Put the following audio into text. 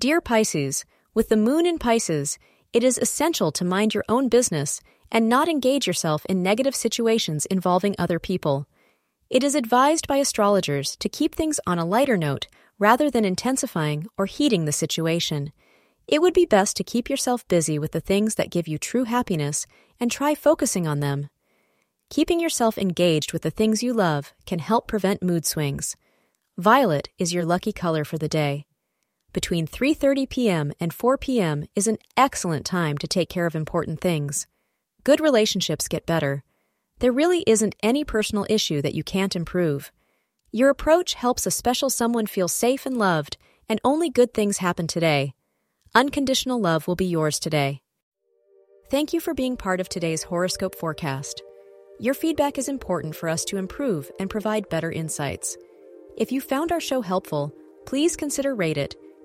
Dear Pisces, with the moon in Pisces, it is essential to mind your own business and not engage yourself in negative situations involving other people. It is advised by astrologers to keep things on a lighter note rather than intensifying or heating the situation. It would be best to keep yourself busy with the things that give you true happiness and try focusing on them. Keeping yourself engaged with the things you love can help prevent mood swings. Violet is your lucky color for the day. Between 3:30 p.m. and 4 p.m. is an excellent time to take care of important things. Good relationships get better. There really isn't any personal issue that you can't improve. Your approach helps a special someone feel safe and loved, and only good things happen today. Unconditional love will be yours today. Thank you for being part of today's horoscope forecast. Your feedback is important for us to improve and provide better insights. If you found our show helpful, please consider rate it.